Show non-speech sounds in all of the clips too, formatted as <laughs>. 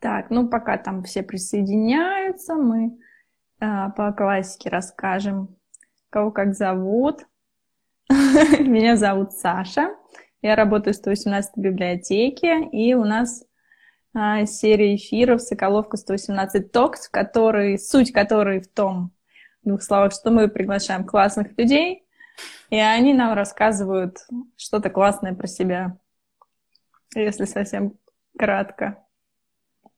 Так, ну пока там все присоединяются, мы а, по классике расскажем, кого как зовут. <laughs> Меня зовут Саша. Я работаю в 118 библиотеке, и у нас а, серия эфиров «Соколовка 118 Токс», который, суть которой в том, в двух словах, что мы приглашаем классных людей, и они нам рассказывают что-то классное про себя, если совсем кратко.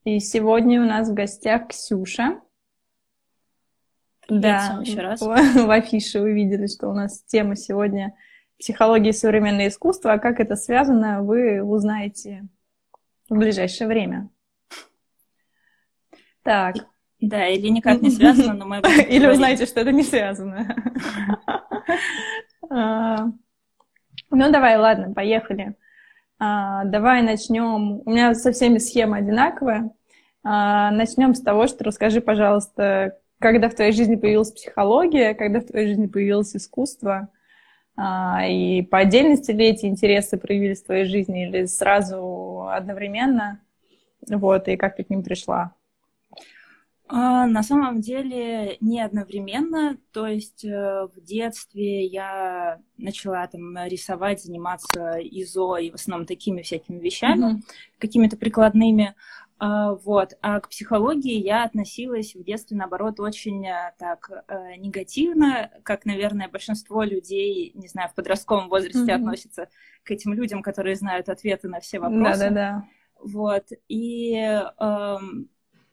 И сегодня у нас в гостях Ксюша. Да, еще раз. В, <laughs> в афише вы видели, что у нас тема сегодня психология и современное искусство. А как это связано, вы узнаете в ближайшее время. Так. Да, или никак не связано, но мы <laughs> Или узнаете, что это не связано. <laughs> А, ну, давай, ладно, поехали. А, давай начнем. У меня со всеми схема одинаковая. Начнем с того, что расскажи, пожалуйста, когда в твоей жизни появилась психология, когда в твоей жизни появилось искусство, а, и по отдельности ли эти интересы проявились в твоей жизни или сразу одновременно, вот, и как ты к ним пришла? А, на самом деле не одновременно, то есть э, в детстве я начала там рисовать, заниматься ИЗО и в основном такими всякими вещами, mm-hmm. какими-то прикладными. А, вот. А к психологии я относилась в детстве, наоборот, очень э, так э, негативно, как, наверное, большинство людей, не знаю, в подростковом возрасте mm-hmm. относятся к этим людям, которые знают ответы на все вопросы. Да-да-да. Вот. И эм,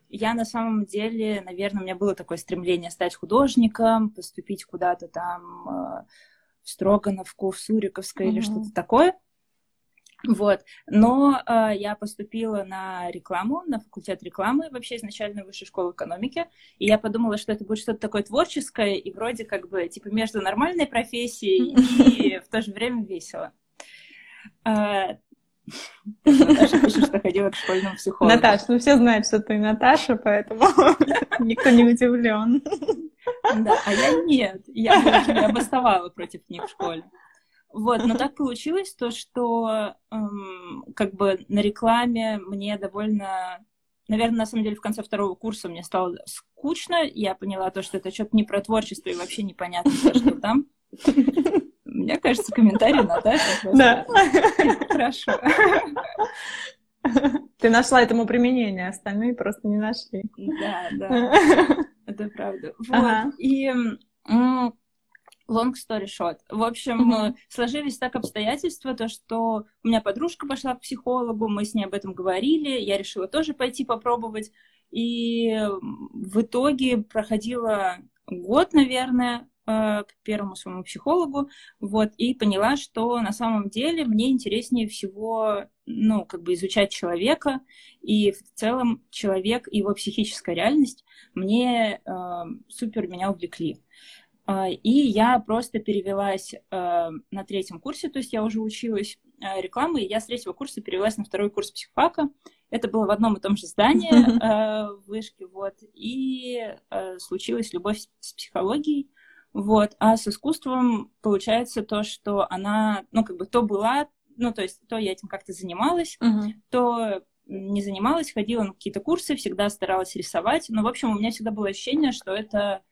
я на самом деле, наверное, у меня было такое стремление стать художником, поступить куда-то там э, в Строгановку, в Суриковское mm-hmm. или что-то такое. Вот. Но э, я поступила на рекламу, на факультет рекламы, вообще изначально высшей школы экономики. И я подумала, что это будет что-то такое творческое и вроде как бы типа между нормальной профессией и в то же время весело. Наташа пишет, что ходила к школьному психологу. Наташа, ну все знают, что ты Наташа, поэтому <laughs> никто не удивлен. Да, а я нет. Я, короче, я бастовала против них в школе. Вот, но так получилось то, что эм, как бы на рекламе мне довольно... Наверное, на самом деле, в конце второго курса мне стало скучно. Я поняла то, что это что-то не про творчество и вообще непонятно, что там. Мне кажется, комментарий Наташа. Да. Хорошо. Ты нашла этому применение, остальные просто не нашли. Да, да. Это правда. Вот. И long story short. В общем, mm-hmm. сложились так обстоятельства, то, что у меня подружка пошла к психологу, мы с ней об этом говорили, я решила тоже пойти попробовать. И в итоге проходила год, наверное, к первому своему психологу, вот, и поняла, что на самом деле мне интереснее всего, ну, как бы изучать человека, и в целом человек и его психическая реальность мне э, супер меня увлекли. Э, и я просто перевелась э, на третьем курсе, то есть я уже училась э, рекламы, я с третьего курса перевелась на второй курс психфака. Это было в одном и том же здании <laughs> э, в вышке, вот, и э, случилась любовь с психологией, вот. А с искусством получается то, что она, ну, как бы то была, ну, то есть то я этим как-то занималась, uh-huh. то не занималась, ходила на какие-то курсы, всегда старалась рисовать. Но, в общем, у меня всегда было ощущение, что это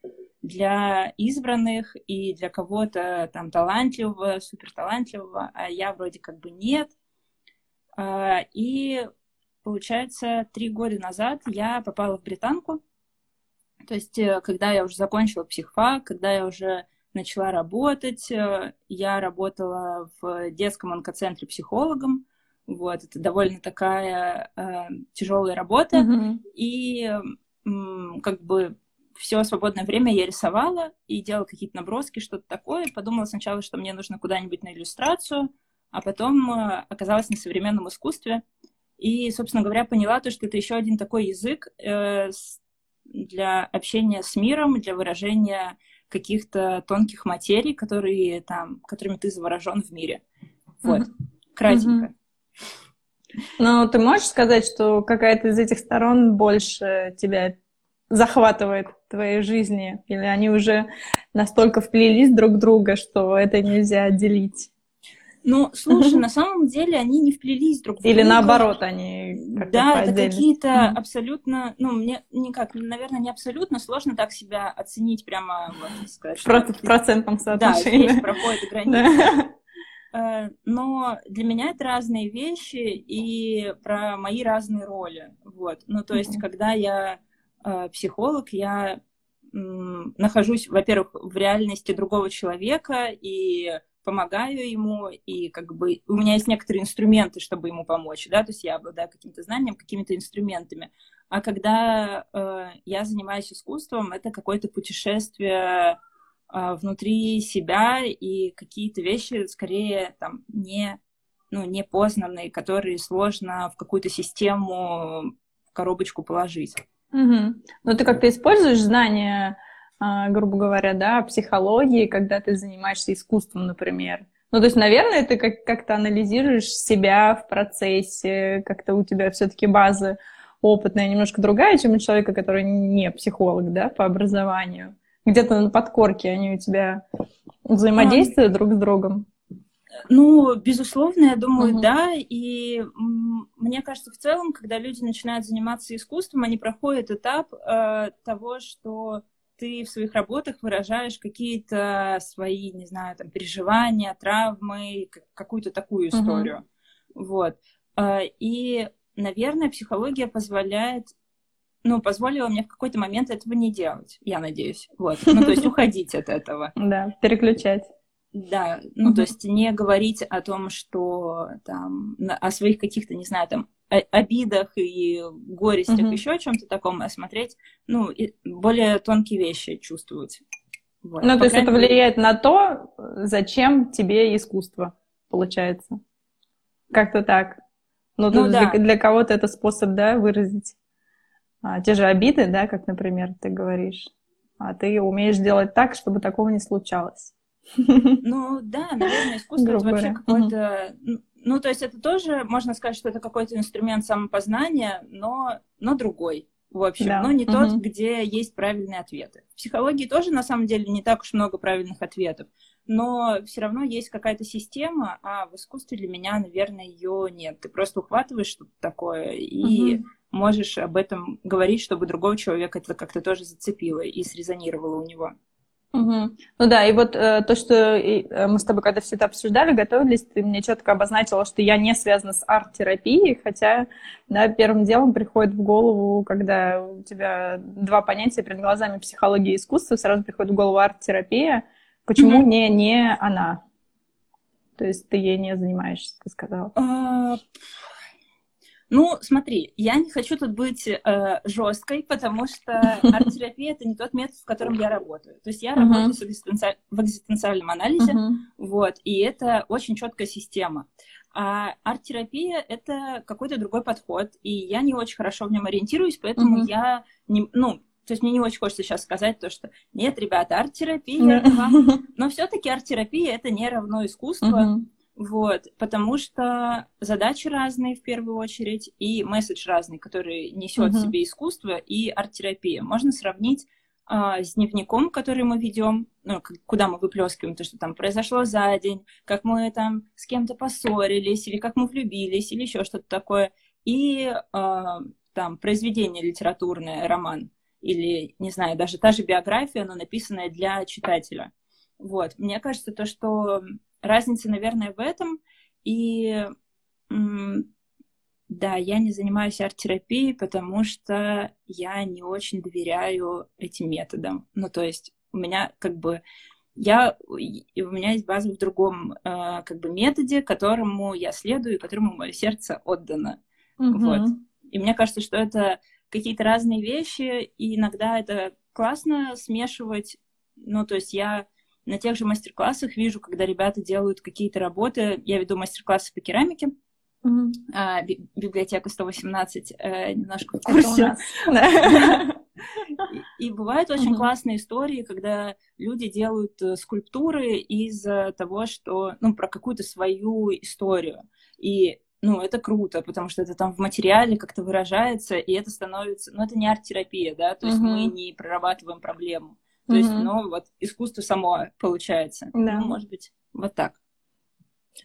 для избранных и для кого-то там талантливого, супер талантливого, а я вроде как бы нет. А, и получается, три года назад я попала в британку, то есть, э, когда я уже закончила психфак, когда я уже начала работать, э, я работала в детском онкоцентре психологом. Вот, это довольно такая э, тяжелая работа. Mm-hmm. И э, как бы все свободное время я рисовала и делала какие-то наброски, что-то такое. Подумала сначала, что мне нужно куда-нибудь на иллюстрацию, а потом э, оказалась на современном искусстве. И, собственно говоря, поняла то, что это еще один такой язык, э, для общения с миром, для выражения каких-то тонких материй, которые там, которыми ты заворожен в мире. Вот, mm-hmm. кратенько. Mm-hmm. Ну, ты можешь сказать, что какая-то из этих сторон больше тебя захватывает в твоей жизни? Или они уже настолько вплелись друг в друга, что это нельзя отделить? Ну, слушай, на самом деле они не вплелись друг в друга. Или наоборот, они Да, это какие-то абсолютно, ну, мне никак, наверное, не абсолютно сложно так себя оценить прямо, вот, сказать. В процентном соотношении. Да, здесь проходит граница. Э, но для меня это разные вещи и про мои разные роли. Вот. Ну, то есть, когда я э, психолог, я нахожусь, во-первых, в реальности другого человека и помогаю ему, и как бы у меня есть некоторые инструменты, чтобы ему помочь, да, то есть я обладаю каким-то знанием, какими-то инструментами. А когда э, я занимаюсь искусством, это какое-то путешествие э, внутри себя и какие-то вещи скорее там не ну, непознанные, которые сложно в какую-то систему, в коробочку положить. Угу. Ну, ты как-то используешь знания, грубо говоря, да, психологии, когда ты занимаешься искусством, например? Ну, то есть, наверное, ты как- как-то анализируешь себя в процессе, как-то у тебя все-таки база опытная немножко другая, чем у человека, который не психолог, да, по образованию. Где-то на подкорке они у тебя взаимодействуют а... друг с другом. Ну, безусловно, я думаю, угу. да. И мне кажется, в целом, когда люди начинают заниматься искусством, они проходят этап э, того, что ты в своих работах выражаешь какие-то свои, не знаю, там, переживания, травмы, какую-то такую историю. Угу. Вот. Э, и, наверное, психология позволяет ну, позволила мне в какой-то момент этого не делать, я надеюсь. Вот. Ну, то есть <laughs> уходить от этого. Да, переключать. Да, ну, mm-hmm. то есть не говорить о том, что там, о своих каких-то, не знаю, там, обидах и горестях, mm-hmm. еще о чем-то таком, а смотреть, ну, более тонкие вещи чувствовать. Вот. Ну, По то есть это влияет на то, зачем тебе искусство, получается. Как-то так. Ну, ну да. для, для кого-то это способ, да, выразить а, те же обиды, да, как, например, ты говоришь. А ты умеешь делать так, чтобы такого не случалось. Ну да, наверное, искусство это вообще какое-то... Ну, то есть это тоже, можно сказать, что это какой-то инструмент самопознания, но, но другой. В общем, да. но не угу. тот, где есть правильные ответы. В психологии тоже, на самом деле, не так уж много правильных ответов, но все равно есть какая-то система, а в искусстве для меня, наверное, ее нет. Ты просто ухватываешь что-то такое и угу. можешь об этом говорить, чтобы другого человека это как-то тоже зацепило и срезонировало у него. Угу. Ну да, и вот э, то, что э, мы с тобой когда все это обсуждали, готовились, ты мне четко обозначила, что я не связана с арт-терапией, хотя да, первым делом приходит в голову, когда у тебя два понятия перед глазами психология и искусство, сразу приходит в голову арт-терапия. Почему угу. не, не она? То есть ты ей не занимаешься, ты сказала. А, ну, смотри, я не хочу тут быть э, жесткой, потому что <laughs> арт-терапия это не тот метод, в котором я работаю. То есть я uh-huh. работаю с экзистенциаль... в экзистенциальном анализе, uh-huh. вот, и это очень четкая система. А арт-терапия это какой-то другой подход, и я не очень хорошо в нем ориентируюсь, поэтому uh-huh. я не, ну, то есть мне не очень хочется сейчас сказать то, что нет, ребята, арт-терапия, <laughs> но все-таки арт-терапия это не равно искусство. Вот, потому что задачи разные в первую очередь, и месседж разный, который несет uh-huh. в себе искусство и арт-терапия. Можно сравнить а, с дневником, который мы ведем, ну, куда мы выплескиваем то, что там произошло за день, как мы там с кем-то поссорились, или как мы влюбились, или еще что-то такое, и а, там произведение литературное, роман, или, не знаю, даже та же биография, но написанная для читателя. Вот, мне кажется, то, что разница, наверное, в этом. И да, я не занимаюсь арт-терапией, потому что я не очень доверяю этим методам. Ну, то есть у меня как бы я, у меня есть база в другом э, как бы методе, которому я следую и которому мое сердце отдано. Mm-hmm. Вот. И мне кажется, что это какие-то разные вещи, и иногда это классно смешивать. Ну, то есть я на тех же мастер-классах вижу, когда ребята делают какие-то работы. Я веду мастер-классы по керамике. Mm-hmm. А, би- библиотека 118 э, немножко в курсе. <laughs> И, и бывают очень mm-hmm. классные истории, когда люди делают э, скульптуры из того, что, ну, про какую-то свою историю. И ну, это круто, потому что это там в материале как-то выражается, и это становится, ну, это не арт-терапия, да, то есть mm-hmm. мы не прорабатываем проблему. То mm-hmm. есть, ну, вот искусство само получается. Да. Ну, может быть, вот так.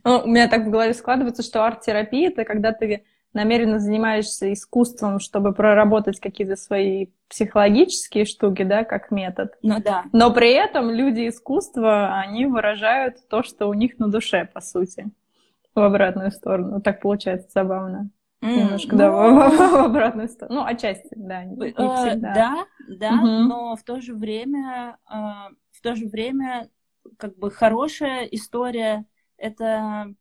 Ну, у меня так в голове складывается, что арт-терапия — это когда ты намеренно занимаешься искусством, чтобы проработать какие-то свои психологические штуки, да, как метод. Ну да. Но при этом люди искусства, они выражают то, что у них на душе, по сути, в обратную сторону. Так получается забавно. Mm, Немножко, ну... да, в, в <laughs> обратную сторону. Ну, отчасти, да, не, не э, всегда. Да, да, угу. но в то же время, э, в то же время, как бы хорошая история — это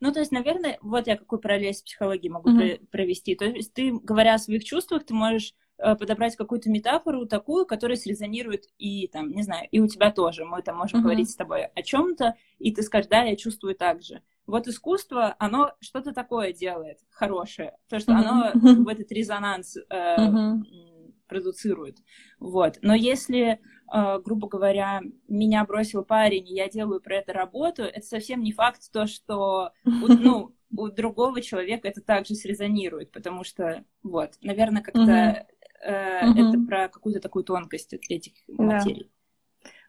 ну, то есть, наверное, вот я какую параллель с психологией могу mm-hmm. провести. То есть ты, говоря о своих чувствах, ты можешь э, подобрать какую-то метафору такую, которая срезонирует и там, не знаю, и у тебя тоже. Мы там можем mm-hmm. говорить с тобой о чем-то, и ты скажешь, да, я чувствую так же. Вот искусство, оно что-то такое делает хорошее, то, что mm-hmm. оно в этот резонанс э, mm-hmm. продуцирует. Вот. Но если э, грубо говоря, меня бросил парень, и я делаю про это работу, это совсем не факт то, что <laughs> ну, у другого человека это также срезонирует, потому что, вот, наверное, как-то э, это про какую-то такую тонкость этих материй.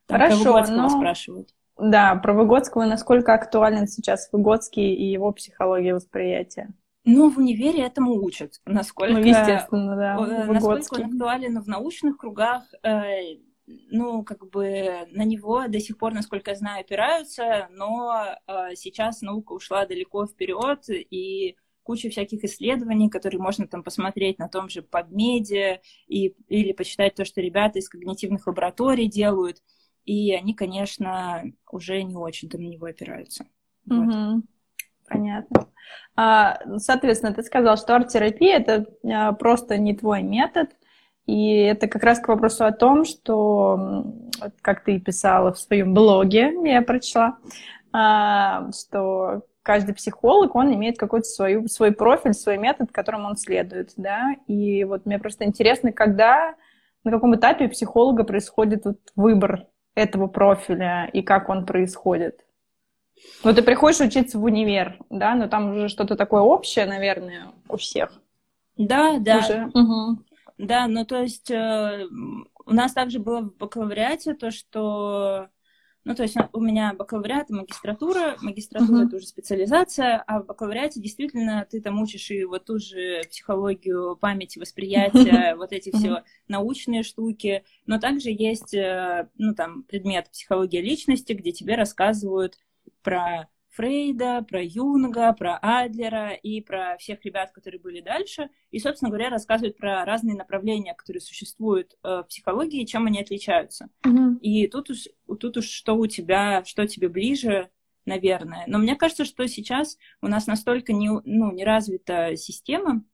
Там Хорошо, Выгодского но... спрашивают. Да, про Выгодского, насколько актуален сейчас Выгодский и его психология восприятия? Ну, в универе этому учат. Насколько, ну, естественно, да. Насколько он актуален в научных кругах, э, ну, как бы на него до сих пор, насколько я знаю, опираются, но э, сейчас наука ушла далеко вперед, и куча всяких исследований, которые можно там посмотреть на том же PubMed и, или почитать то, что ребята из когнитивных лабораторий делают, и они, конечно, уже не очень-то на него опираются. Вот. Понятно. А, соответственно, ты сказал, что арт-терапия это а, просто не твой метод, и это как раз к вопросу о том, что, как ты писала в своем блоге, я прочла, а, что каждый психолог, он имеет какой-то свой, свой профиль, свой метод, которым он следует, да, и вот мне просто интересно, когда, на каком этапе у психолога происходит вот выбор этого профиля и как он происходит. Вот ты приходишь учиться в универ, да, но там уже что-то такое общее, наверное, у всех. Да, да. Уже. Угу. Да, ну то есть э, у нас также было в бакалавриате то, что... Ну, то есть у меня бакалавриат и магистратура. Магистратура uh-huh. это уже специализация, а в бакалавриате действительно ты там учишь и вот ту же психологию памяти, восприятия, <laughs> вот эти все научные штуки. Но также есть, э, ну, там, предмет психология личности, где тебе рассказывают про Фрейда, про Юнга, про Адлера и про всех ребят, которые были дальше. И, собственно говоря, рассказывают про разные направления, которые существуют э, в психологии, чем они отличаются. Mm-hmm. И тут уж, тут уж что у тебя, что тебе ближе, наверное. Но мне кажется, что сейчас у нас настолько не, ну, не развита система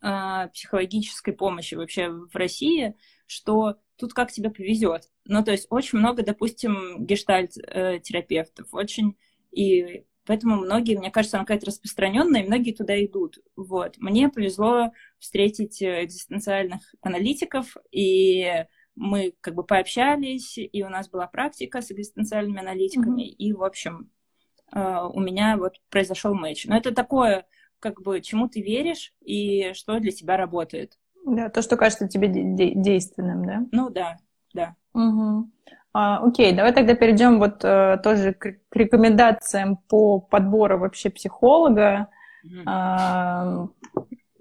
э, психологической помощи вообще в России, что тут как тебе повезет. Ну, то есть очень много, допустим, гештальт-терапевтов, э, очень и поэтому многие, мне кажется, она какая-то распространенная, и многие туда идут. Вот. Мне повезло встретить э, экзистенциальных аналитиков, и мы как бы пообщались, и у нас была практика с экзистенциальными аналитиками, mm-hmm. и, в общем, э, у меня вот произошел матч. Но это такое, как бы, чему ты веришь и что для тебя работает. Да, то, что кажется тебе де- действенным, да? Ну да, да. Угу. А, окей, давай тогда перейдем вот э, тоже к, к рекомендациям по подбору вообще психолога. Mm-hmm. А,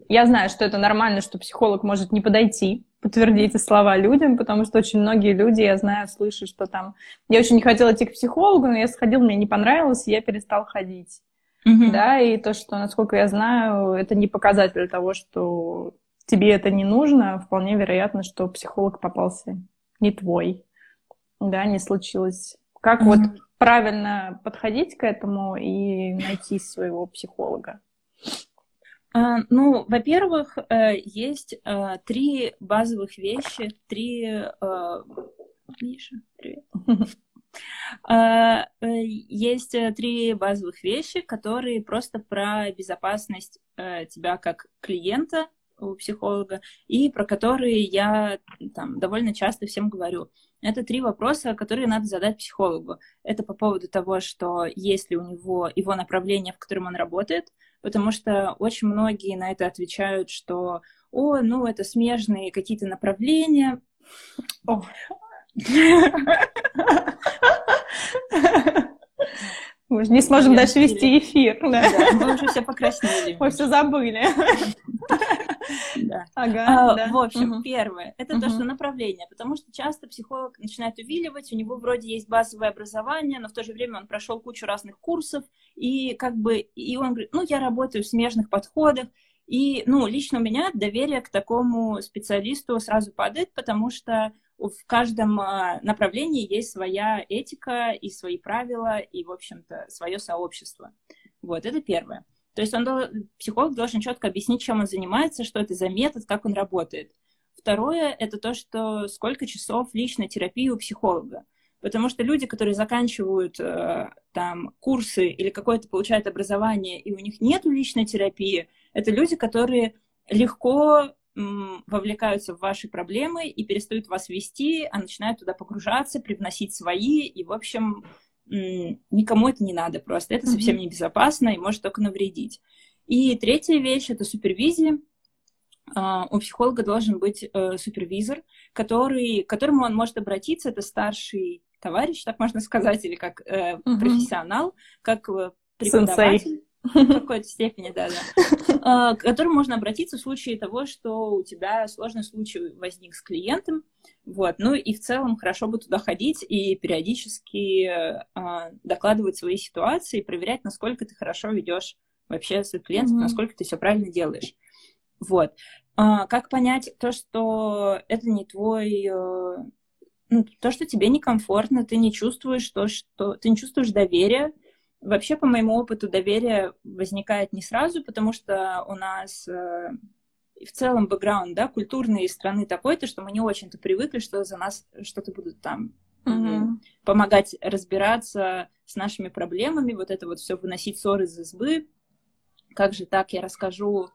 я знаю, что это нормально, что психолог может не подойти, подтвердить эти слова людям, потому что очень многие люди, я знаю, слышат, что там... Я очень не хотела идти к психологу, но я сходил, мне не понравилось, и я перестал ходить. Mm-hmm. Да, и то, что, насколько я знаю, это не показатель того, что тебе это не нужно, вполне вероятно, что психолог попался не твой да, не случилось. Как mm-hmm. вот правильно подходить к этому и найти своего психолога? Uh, ну, во-первых, uh, есть uh, три базовых вещи, три... Миша, привет. <laughs> Есть три базовых вещи, которые просто про безопасность тебя как клиента у психолога и про которые я там довольно часто всем говорю. Это три вопроса, которые надо задать психологу. Это по поводу того, что есть ли у него его направление, в котором он работает, потому что очень многие на это отвечают, что «О, ну, это смежные какие-то направления». <laughs> Мы же не сможем Я дальше вести эфир. Да. да, мы уже все покраснели. <laughs> Мы все забыли. Да. <laughs> Ага, а, да. В общем, угу. первое, это угу. то, что направление, потому что часто психолог начинает увиливать, у него вроде есть базовое образование, но в то же время он прошел кучу разных курсов, и как бы, и он говорит, ну, я работаю в смежных подходах, и, ну, лично у меня доверие к такому специалисту сразу падает, потому что в каждом а, направлении есть своя этика и свои правила, и, в общем-то, свое сообщество. Вот, это первое. То есть он, психолог должен четко объяснить, чем он занимается, что это за метод, как он работает. Второе — это то, что сколько часов личной терапии у психолога. Потому что люди, которые заканчивают э, там курсы или какое-то получают образование, и у них нет личной терапии, это люди, которые легко вовлекаются в ваши проблемы и перестают вас вести, а начинают туда погружаться, привносить свои, и, в общем, никому это не надо просто. Это совсем mm-hmm. небезопасно и может только навредить. И третья вещь — это супервизия. Uh, у психолога должен быть uh, супервизор, который, к которому он может обратиться, это старший товарищ, так можно сказать, или как uh-huh. профессионал, как э, преподаватель. Сенсей. В какой-то степени, да, да. А, к которому можно обратиться в случае того, что у тебя сложный случай возник с клиентом. Вот. Ну и в целом хорошо бы туда ходить и периодически а, докладывать свои ситуации, проверять, насколько ты хорошо ведешь вообще своих клиентов, mm-hmm. насколько ты все правильно делаешь. Вот. А, как понять то, что это не твой э, ну, то, что тебе некомфортно, ты не чувствуешь то, что ты не чувствуешь доверия Вообще, по моему опыту, доверие возникает не сразу, потому что у нас э, в целом бэкграунд, да, культурный из страны такой-то, что мы не очень-то привыкли, что за нас что-то будут там mm-hmm. помогать разбираться с нашими проблемами, вот это вот все выносить ссоры из избы. Как же так, я расскажу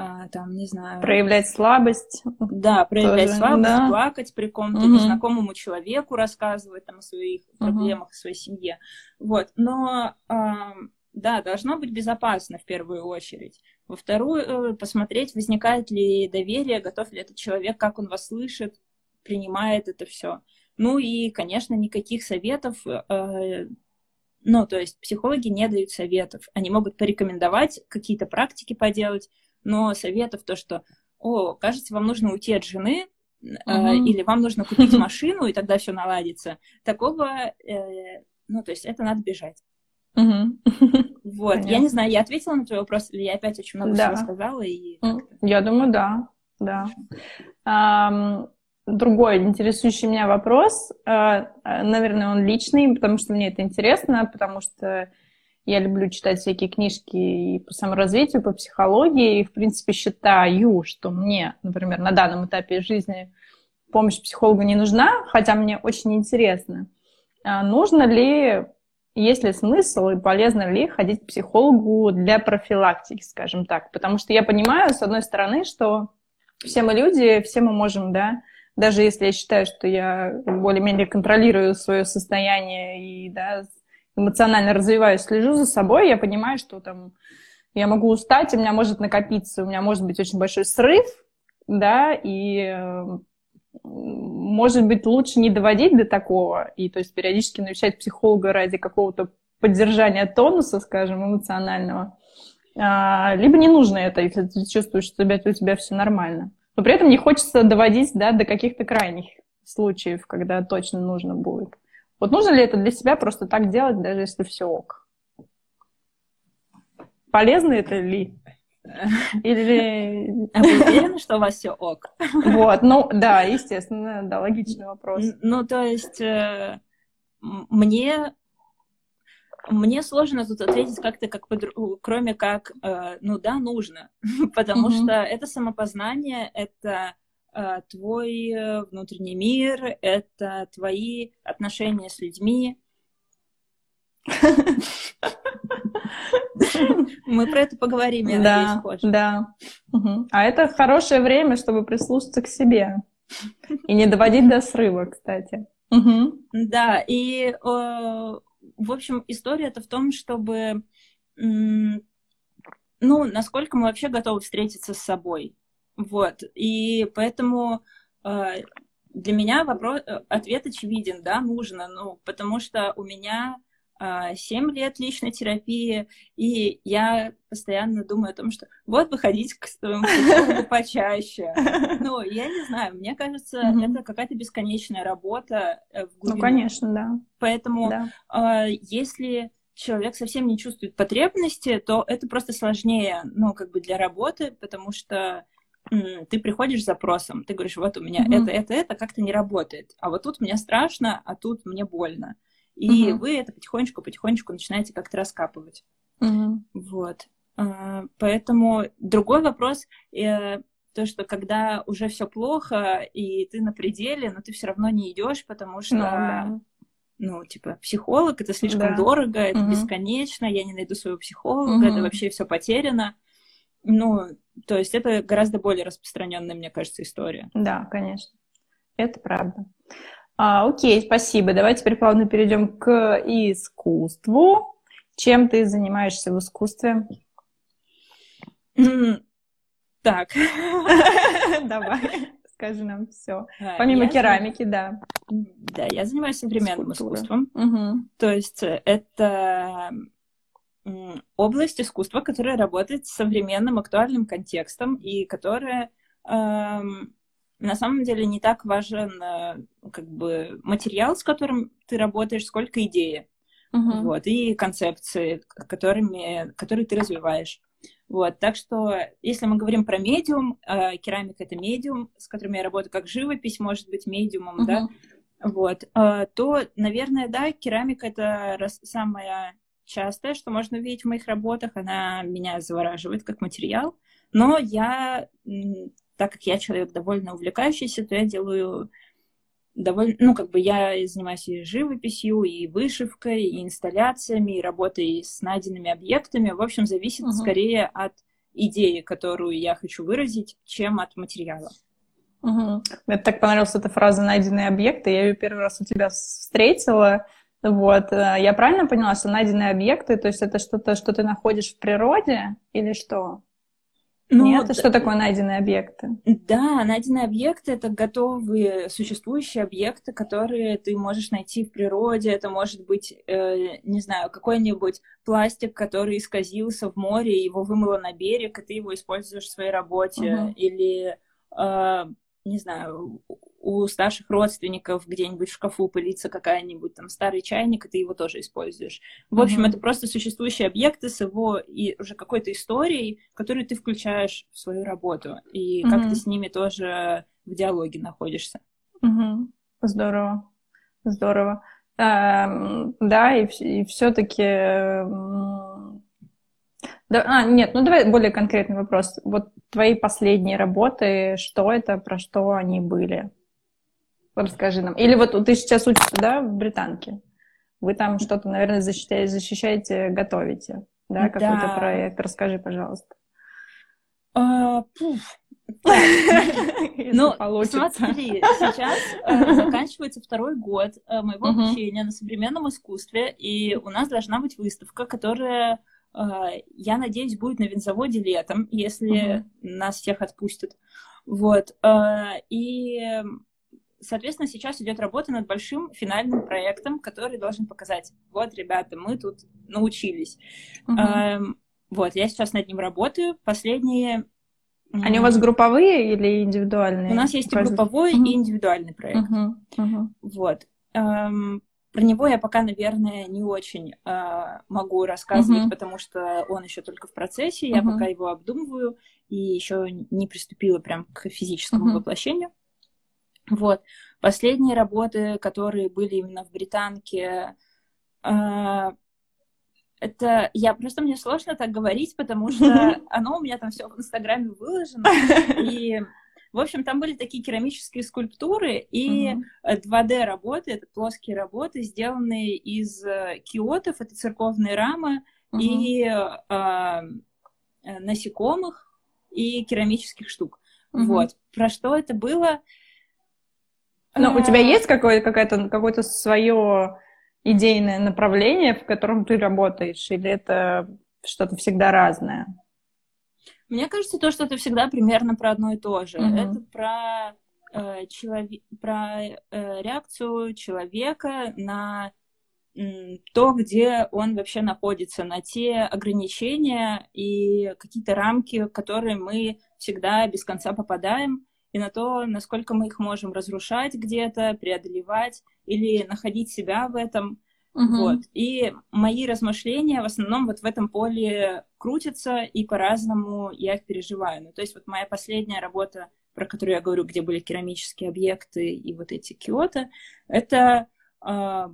а, там, не знаю... Проявлять слабость. Да, проявлять тоже, слабость, да. плакать при ком-то угу. незнакомому человеку, рассказывать там о своих угу. проблемах, о своей семье. Вот, но... А, да, должно быть безопасно в первую очередь. Во вторую, э, посмотреть, возникает ли доверие, готов ли этот человек, как он вас слышит, принимает это все. Ну и, конечно, никаких советов, э, ну, то есть психологи не дают советов. Они могут порекомендовать какие-то практики поделать, но советов то, что, о, кажется, вам нужно уйти от жены, uh-huh. или вам нужно купить <laughs> машину, и тогда все наладится. Такого, э, ну, то есть это надо бежать. Uh-huh. <laughs> Вот, Понятно. я не знаю, я ответила на твой вопрос, или я опять очень много да. всего сказала? И я думаю, да, да. Um, другой интересующий меня вопрос, uh, наверное, он личный, потому что мне это интересно, потому что я люблю читать всякие книжки и по саморазвитию, по психологии, и, в принципе, считаю, что мне, например, на данном этапе жизни помощь психолога не нужна, хотя мне очень интересно, а нужно ли, есть ли смысл и полезно ли ходить к психологу для профилактики, скажем так. Потому что я понимаю, с одной стороны, что все мы люди, все мы можем, да, даже если я считаю, что я более-менее контролирую свое состояние и, да, эмоционально развиваюсь, слежу за собой, я понимаю, что там я могу устать, у меня может накопиться, у меня может быть очень большой срыв, да, и может быть лучше не доводить до такого, и то есть периодически навещать психолога ради какого-то поддержания тонуса, скажем, эмоционального, а, либо не нужно это, если ты чувствуешь, что у тебя, у тебя все нормально. Но при этом не хочется доводить да, до каких-то крайних случаев, когда точно нужно будет. Вот нужно ли это для себя просто так делать, даже если все ок? Полезно это ли? Или... А вы уверены, что у вас все ок? Вот, ну да, естественно, да, логичный вопрос. Ну, то есть э, мне мне сложно тут ответить как-то как кроме как, э, ну да, нужно, <laughs> потому что это самопознание, это твой э, внутренний мир, это твои отношения с людьми. Мы про это поговорим, я да, надеюсь, позже. Да, А это хорошее время, чтобы прислушаться к себе. И не доводить до срыва, кстати. Да, и, в общем, история-то в том, чтобы, ну, насколько мы вообще готовы встретиться с собой. Вот, и поэтому э, для меня вопрос, э, ответ очевиден, да, нужно, ну, потому что у меня 7 лет личной терапии, и я постоянно думаю о том, что вот бы ходить к своему <laughs> психологу почаще. Ну, я не знаю, мне кажется, это какая-то бесконечная работа э, в глубину. Ну, конечно, да. Поэтому если человек совсем не чувствует потребности, то это просто сложнее, ну, как бы для работы, потому что ты приходишь с запросом, ты говоришь, вот у меня mm-hmm. это, это, это как-то не работает, а вот тут мне страшно, а тут мне больно. И mm-hmm. вы это потихонечку-потихонечку начинаете как-то раскапывать. Mm-hmm. Вот. А, поэтому другой вопрос, э, то, что когда уже все плохо, и ты на пределе, но ты все равно не идешь, потому что... Mm-hmm ну, типа, психолог, это слишком да. дорого, это угу. бесконечно, я не найду своего психолога, угу. это вообще все потеряно. Ну, то есть это гораздо более распространенная, мне кажется, история. Да, конечно. Это правда. А, окей, спасибо. Давай теперь плавно перейдем к искусству. Чем ты занимаешься в искусстве? Так. <laughs> Давай, скажи нам все. Помимо керамики, да. Да, я занимаюсь современным искусством. То есть это область искусства, которая работает с современным актуальным контекстом и которая эм, на самом деле не так важен э, как бы материал, с которым ты работаешь, сколько идеи. Uh-huh. Вот, и концепции, которыми, которые ты развиваешь. Вот, так что, если мы говорим про медиум, э, керамика это медиум, с которым я работаю, как живопись может быть медиумом, uh-huh. да, вот, э, то, наверное, да, керамика это раз, самая частое, что можно увидеть в моих работах. Она меня завораживает как материал. Но я, так как я человек довольно увлекающийся, то я делаю довольно, ну, как бы я занимаюсь и живописью, и вышивкой, и инсталляциями, и работой с найденными объектами. В общем, зависит uh-huh. скорее от идеи, которую я хочу выразить, чем от материала. Угу. Мне так понравилась эта фраза «найденные объекты». Я ее первый раз у тебя встретила. Вот, э, я правильно поняла, что найденные объекты, то есть это что-то, что ты находишь в природе или что? Ну, Нет, это что такое найденные объекты? Да, найденные объекты — это готовые существующие объекты, которые ты можешь найти в природе. Это может быть, э, не знаю, какой-нибудь пластик, который исказился в море, его вымыло на берег, и ты его используешь в своей работе. Uh-huh. Или, э, не знаю, у старших родственников где-нибудь в шкафу пылится какая-нибудь там старый чайник, и ты его тоже используешь. В общем, mm-hmm. это просто существующие объекты с его и уже какой-то историей, которую ты включаешь в свою работу, и mm-hmm. как ты с ними тоже в диалоге находишься. Mm-hmm. Здорово, здорово. А, да, и, и все-таки да, а, нет, ну давай более конкретный вопрос. Вот твои последние работы, что это, про что они были? Расскажи нам. Или вот ты сейчас учишься, да, в британке? Вы там что-то, наверное, защищаете, защищаете готовите, да, какой-то да. проект. Расскажи, пожалуйста. А, ну, смотри, сейчас э, заканчивается второй год э, моего обучения на современном искусстве, и у нас должна быть выставка, которая, э, я надеюсь, будет на винзаводе летом, если нас всех отпустят. Вот. И Соответственно, сейчас идет работа над большим финальным проектом, который должен показать, вот, ребята, мы тут научились. Угу. Эм, вот, я сейчас над ним работаю. Последние... Они у вас групповые или индивидуальные? У нас есть и групповой, угу. и индивидуальный проект. Угу. Угу. Вот. Эм, про него я пока, наверное, не очень э, могу рассказывать, uh потому что он еще только в процессе, я пока его обдумываю и еще не приступила прям к физическому uh воплощению. Вот. Последние работы, которые были именно в Британке, э, это я просто мне сложно так говорить, потому что <laughs> оно у меня там все в Инстаграме выложено. <laughs> И, в общем, там были такие керамические скульптуры и 2D работы, это плоские работы, сделанные из э, киотов, это церковные рамы и э, насекомых и керамических штук. Вот. Про что это было? Ну, у тебя есть какое- какое-то, какое-то свое идейное направление, в котором ты работаешь, или это что-то всегда разное? Мне кажется, то, что это всегда примерно про одно и то же. Mm-hmm. Это про, э, человек, про э, реакцию человека на то, где он вообще находится, на те ограничения и какие-то рамки, в которые мы всегда без конца попадаем, и на то, насколько мы их можем разрушать где-то, преодолевать или находить себя в этом. Uh-huh. Вот. И мои размышления в основном вот в этом поле крутятся, и по-разному я их переживаю. Ну, то есть вот моя последняя работа, про которую я говорю, где были керамические объекты и вот эти киоты, это э,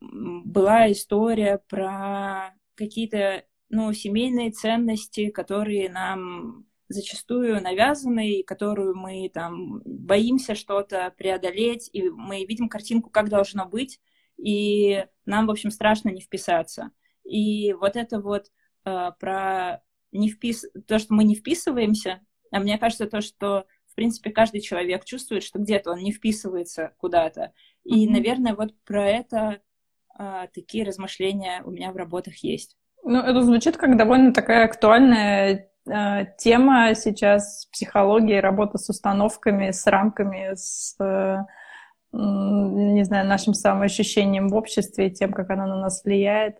была история про какие-то ну, семейные ценности, которые нам зачастую навязаны, и которую мы там боимся что-то преодолеть, и мы видим картинку, как должно быть, и нам, в общем, страшно не вписаться. И вот это вот э, про не впис... то, что мы не вписываемся, а мне кажется, то, что, в принципе, каждый человек чувствует, что где-то он не вписывается куда-то. И, mm-hmm. наверное, вот про это э, такие размышления у меня в работах есть. Ну, это звучит как довольно такая актуальная тема сейчас психологии, работа с установками, с рамками, с э, не знаю, нашим самоощущением в обществе, тем, как оно на нас влияет.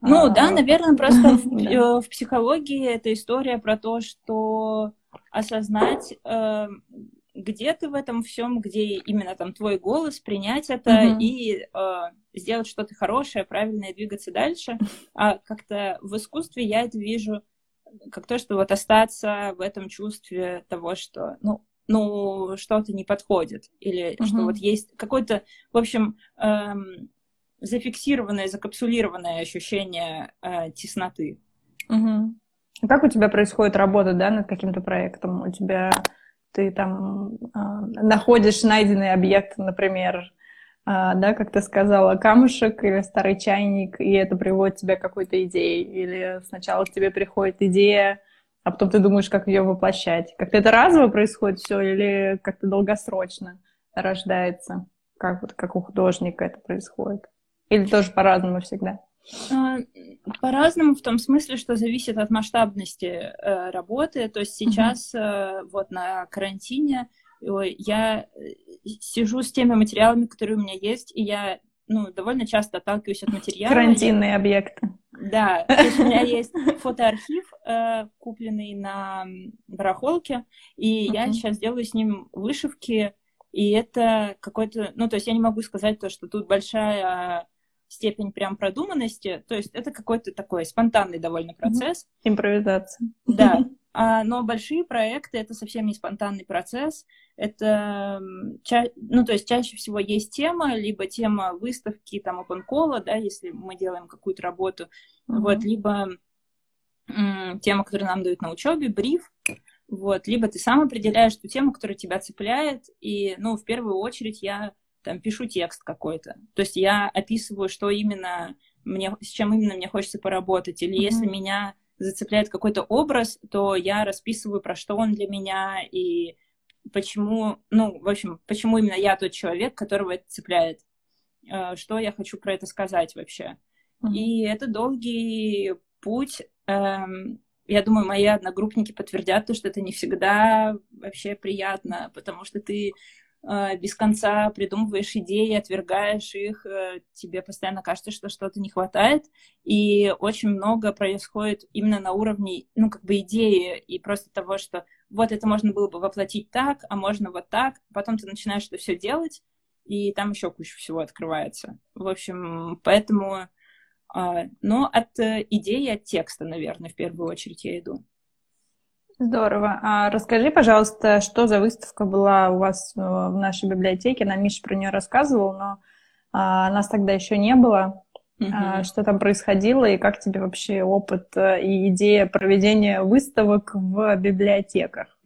Ну а, да, наверное, просто в, <laughs> э, в психологии это история про то, что осознать, э, где ты в этом всем, где именно там твой голос, принять это mm-hmm. и э, сделать что-то хорошее, правильное, двигаться дальше. А как-то в искусстве я это вижу как то, что вот остаться в этом чувстве того, что, ну, ну, что-то не подходит, или uh-huh. что вот есть какой-то, в общем, эм, зафиксированное, закапсулированное ощущение э, тесноты. Uh-huh. Как у тебя происходит работа, да, над каким-то проектом? У тебя ты там э, находишь найденный объект, например, да, как ты сказала, камушек или старый чайник, и это приводит тебя к какой-то идее, или сначала к тебе приходит идея, а потом ты думаешь, как ее воплощать. Как-то это разово происходит все или как-то долгосрочно рождается? Как вот как у художника это происходит? Или тоже по-разному всегда? А, по-разному в том смысле, что зависит от масштабности э, работы. То есть сейчас mm-hmm. вот на карантине я э, сижу с теми материалами, которые у меня есть, и я ну, довольно часто отталкиваюсь от материала. Карантинные я... объекты. Да, то есть у меня есть фотоархив, э, купленный на барахолке, и uh-huh. я сейчас делаю с ним вышивки, и это какой-то, ну, то есть я не могу сказать то, что тут большая степень прям продуманности, то есть это какой-то такой спонтанный довольно процесс. Импровизация. Да, а, но большие проекты это совсем не спонтанный процесс. Это, ну, то есть чаще всего есть тема, либо тема выставки, там, open call, да, если мы делаем какую-то работу, mm-hmm. вот, либо тема, которую нам дают на учебе, бриф, вот, либо ты сам определяешь ту тему, которая тебя цепляет, и, ну, в первую очередь я там пишу текст какой-то, то есть я описываю, что именно мне, с чем именно мне хочется поработать, или mm-hmm. если меня зацепляет какой-то образ, то я расписываю, про что он для меня и почему, ну, в общем, почему именно я тот человек, которого это цепляет, э, что я хочу про это сказать вообще. Mm-hmm. И это долгий путь. Эм, я думаю, мои одногруппники подтвердят то, что это не всегда вообще приятно, потому что ты без конца придумываешь идеи, отвергаешь их, э, тебе постоянно кажется, что что-то не хватает, и очень много происходит именно на уровне, ну, как бы идеи и просто того, что вот это можно было бы воплотить так, а можно вот так, потом ты начинаешь это все делать, и там еще куча всего открывается. В общем, поэтому, а, но от э, идеи, от текста, наверное, в первую очередь я иду. Здорово. А расскажи, пожалуйста, что за выставка была у вас э, в нашей библиотеке? Нам Миша про нее рассказывал, но а, нас тогда еще не было. Mm-hmm. А, что там происходило и как тебе вообще опыт э, и идея проведения выставок в библиотеках?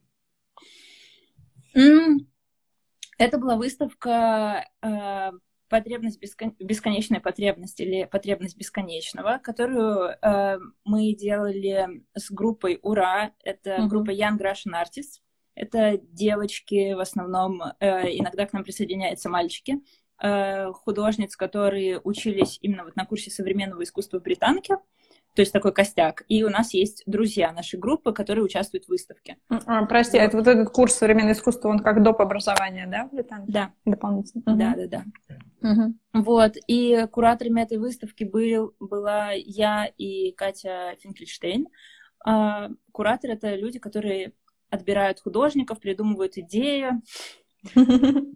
Это была выставка э, потребность бескон... бесконечная потребность или потребность бесконечного, которую э, мы делали с группой Ура. Это mm-hmm. группа Young Russian Artists. Это девочки в основном, э, иногда к нам присоединяются мальчики, э, художниц, которые учились именно вот на курсе современного искусства в Британке то есть такой костяк. И у нас есть друзья нашей группы, которые участвуют в выставке. А, прости, вот. это вот этот курс современного искусства, он как доп. образования, да, Британии? Да. Дополнительно. Да, да, да. Uh-huh. Вот, и кураторами этой выставки был, была я и Катя Финкельштейн. А, кураторы — это люди, которые отбирают художников, придумывают идеи. <laughs>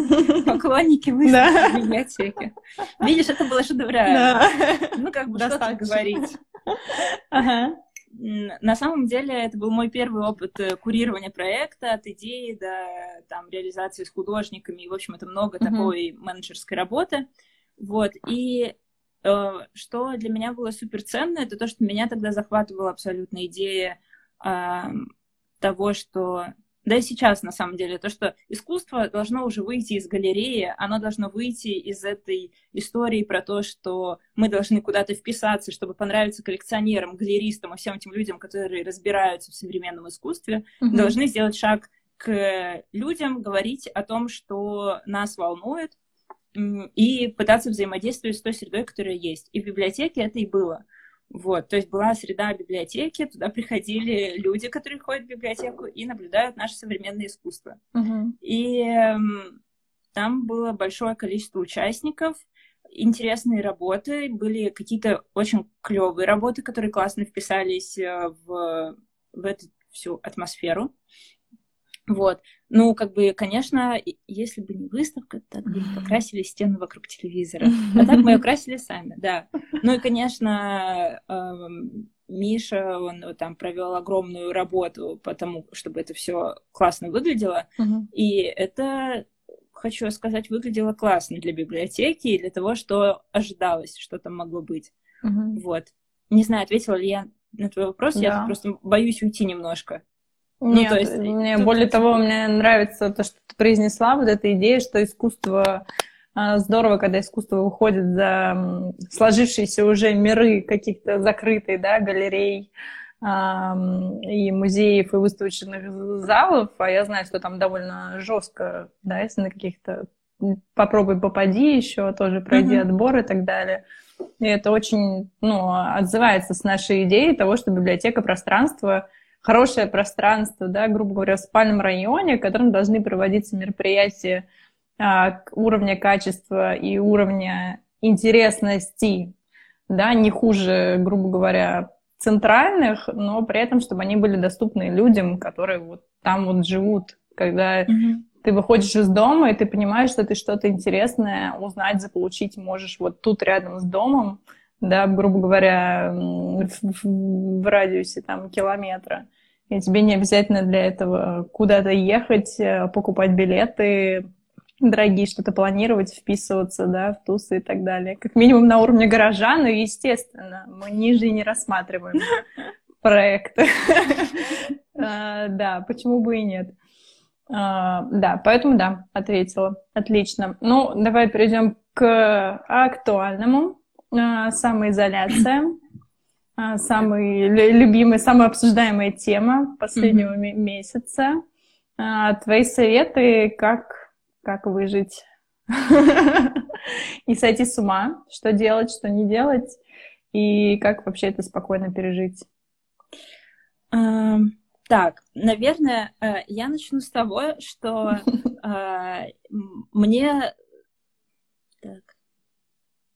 <laughs> Поклонники выставки в библиотеке. Видишь, это было шедеврально. Ну, как бы что говорить. На самом деле это был мой первый опыт э, курирования проекта от идеи до там, реализации с художниками. И, в общем, это много mm-hmm. такой менеджерской работы. Вот. И э, что для меня было супер ценно, это то, что меня тогда захватывала абсолютно идея э, того, что да и сейчас, на самом деле, то, что искусство должно уже выйти из галереи, оно должно выйти из этой истории про то, что мы должны куда-то вписаться, чтобы понравиться коллекционерам, галеристам и всем этим людям, которые разбираются в современном искусстве, mm-hmm. должны сделать шаг к людям, говорить о том, что нас волнует, и пытаться взаимодействовать с той средой, которая есть. И в библиотеке это и было. Вот, то есть была среда библиотеки, туда приходили люди, которые ходят в библиотеку и наблюдают наше современное искусство. Uh-huh. И э, там было большое количество участников, интересные работы, были какие-то очень клевые работы, которые классно вписались э, в, в эту всю атмосферу. Вот. Ну, как бы, конечно, если бы не выставка, так бы покрасили стены вокруг телевизора. А так мы ее красили сами, да. Ну и, конечно, эм, Миша, он там провел огромную работу по тому, чтобы это все классно выглядело. И это, хочу сказать, выглядело классно для библиотеки и для того, что ожидалось, что там могло быть. Вот. Не знаю, ответила ли я на твой вопрос, да. я просто боюсь уйти немножко. Ну, Нет, то есть, мне тут... более того, мне нравится то, что ты произнесла, вот эта идея, что искусство а, здорово, когда искусство выходит за сложившиеся уже миры каких-то закрытых, да, галерей и музеев, и выставочных залов, а я знаю, что там довольно жестко, да, если на каких-то попробуй попади еще, тоже пройди mm-hmm. отбор и так далее. И это очень, ну, отзывается с нашей идеей того, что библиотека пространство — хорошее пространство, да, грубо говоря, в спальном районе, в котором должны проводиться мероприятия а, уровня качества и уровня интересности, да, не хуже, грубо говоря, центральных, но при этом, чтобы они были доступны людям, которые вот там вот живут, когда mm-hmm. ты выходишь из дома, и ты понимаешь, что ты что-то интересное узнать, заполучить можешь вот тут рядом с домом, да, грубо говоря, в, в, радиусе там километра. И тебе не обязательно для этого куда-то ехать, э, покупать билеты дорогие, что-то планировать, вписываться, да, в тусы и так далее. Как минимум на уровне гаража, но, естественно, мы ниже не рассматриваем <laughs> проекты. <laughs> А, да, почему бы и нет. А, да, поэтому да, ответила. Отлично. Ну, давай перейдем к актуальному. А, самоизоляция. А, самый любимый, самая обсуждаемая тема последнего mm-hmm. месяца. А, твои советы, как, как выжить <laughs> и сойти с ума, что делать, что не делать, и как вообще это спокойно пережить? Так, наверное, э, я начну с того, что <laughs> мне так,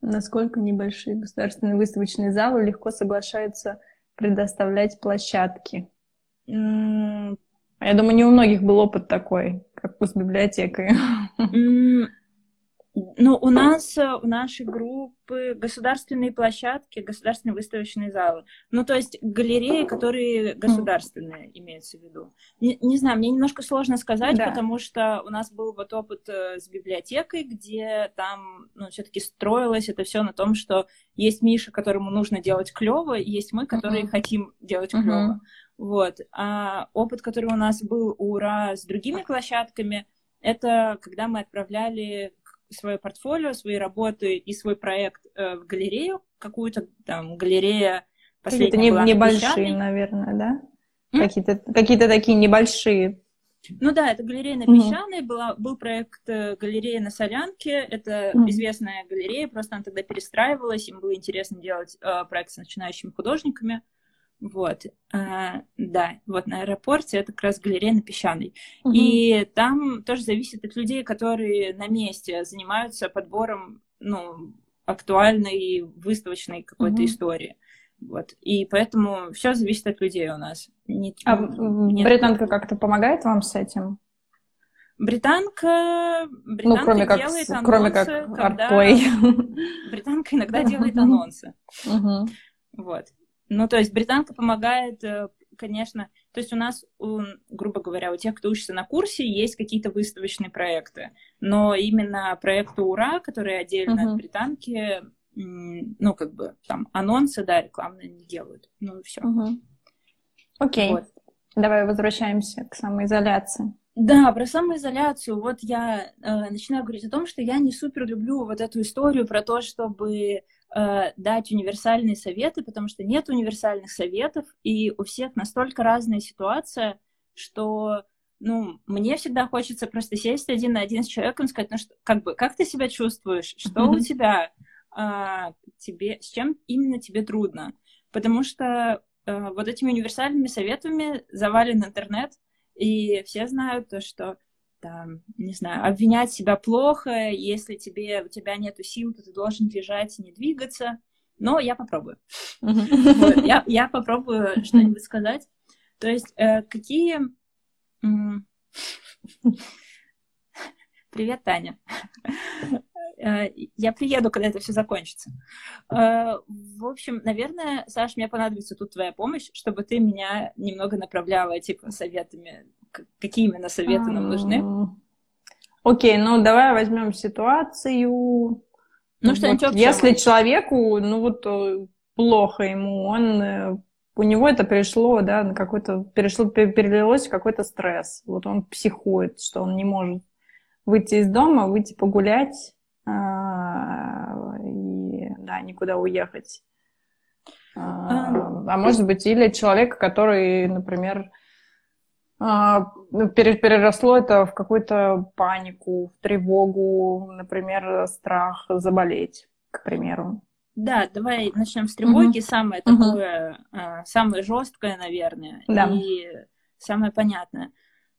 насколько небольшие государственные выставочные залы легко соглашаются предоставлять площадки. Я думаю, не у многих был опыт такой, как с библиотекой. Ну, у нас, э, у нашей группы государственные площадки, государственные выставочные залы. Ну, то есть галереи, которые государственные, имеется в виду. Не, не знаю, мне немножко сложно сказать, да. потому что у нас был вот опыт э, с библиотекой, где там, ну, все-таки строилось это все на том, что есть Миша, которому нужно делать клево, и есть мы, которые uh-huh. хотим делать клево. Uh-huh. Вот. А опыт, который у нас был у УРА с другими площадками, это когда мы отправляли свое портфолио, свои работы и свой проект э, в галерею, какую-то там галерея Какие-то не, небольшие, наверное, да? Mm? Какие-то, какие-то такие небольшие. Ну да, это галерея на Песчаной, mm была, был проект э, галерея на Солянке, это mm известная галерея, просто она тогда перестраивалась, им было интересно делать э, проект с начинающими художниками. Вот, а, да, вот на аэропорте это как раз галерея на Песчаной. Угу. И там тоже зависит от людей, которые на месте занимаются подбором, ну, актуальной выставочной какой-то угу. истории. Вот. И поэтому все зависит от людей у нас. Не, а нет. британка как-то помогает вам с этим? Британка, британка ну, кроме как, делает анонсы, кроме как когда... Британка иногда делает <laughs> анонсы. Вот. Ну, то есть британка помогает, э, конечно, то есть у нас, грубо говоря, у тех, кто учится на курсе, есть какие-то выставочные проекты, но именно проекты УРА, которые отдельно uh-huh. от британки, ну, как бы там анонсы, да, рекламные не делают. Ну, все. Uh-huh. Окей. Вот. Давай возвращаемся к самоизоляции. Да, про самоизоляцию. Вот я э, начинаю говорить о том, что я не супер люблю вот эту историю про то, чтобы Э, дать универсальные советы, потому что нет универсальных советов, и у всех настолько разная ситуация, что ну, мне всегда хочется просто сесть один на один с человеком и сказать, ну, что, как бы, как ты себя чувствуешь, что у тебя, а, тебе, с чем именно тебе трудно, потому что а, вот этими универсальными советами завален интернет, и все знают то, что там, не знаю, обвинять себя плохо, если тебе, у тебя нет сил, то ты должен лежать и не двигаться. Но я попробую. я, я попробую что-нибудь сказать. То есть, э, какие... Привет, Таня. Э, я приеду, когда это все закончится. Э, в общем, наверное, Саш, мне понадобится тут твоя помощь, чтобы ты меня немного направляла, типа, советами какие именно советы нам нужны? Окей, ну давай возьмем ситуацию. Ну, вот, общее. Если человеку, ну вот э, плохо ему, он э, у него это пришло, да, на какой-то, перешло, перелилось в какой-то стресс. Вот он психует, что он не может выйти из дома, выйти погулять а, и, да, никуда уехать. А, а может быть, или человек, который, например, переросло это в какую-то панику, в тревогу, например, страх заболеть, к примеру. Да, давай начнем с тревоги. Угу. Самое угу. такое, а, самое жесткое, наверное, да. и самое понятное.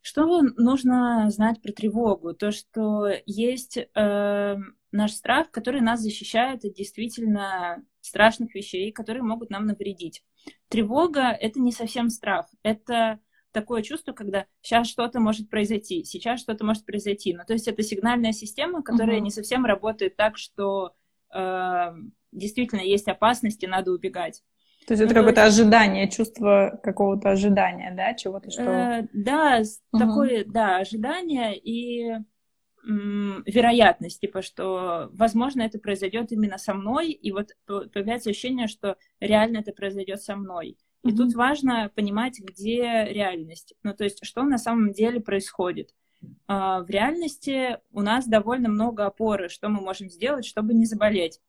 Что нужно знать про тревогу? То, что есть э, наш страх, который нас защищает от действительно страшных вещей, которые могут нам навредить. Тревога — это не совсем страх, это такое чувство, когда сейчас что-то может произойти, сейчас что-то может произойти. Ну, то есть это сигнальная система, которая uh-huh. не совсем работает так, что э, действительно есть опасности, надо убегать. То есть это ну, какое-то есть... ожидание, чувство какого-то ожидания, да, чего-то, что... Э, да, uh-huh. такое, да, ожидание и м, вероятность, типа, что, возможно, это произойдет именно со мной, и вот появляется ощущение, что реально это произойдет со мной. И mm-hmm. тут важно понимать, где реальность. Ну, то есть, что на самом деле происходит. А, в реальности у нас довольно много опоры, что мы можем сделать, чтобы не заболеть.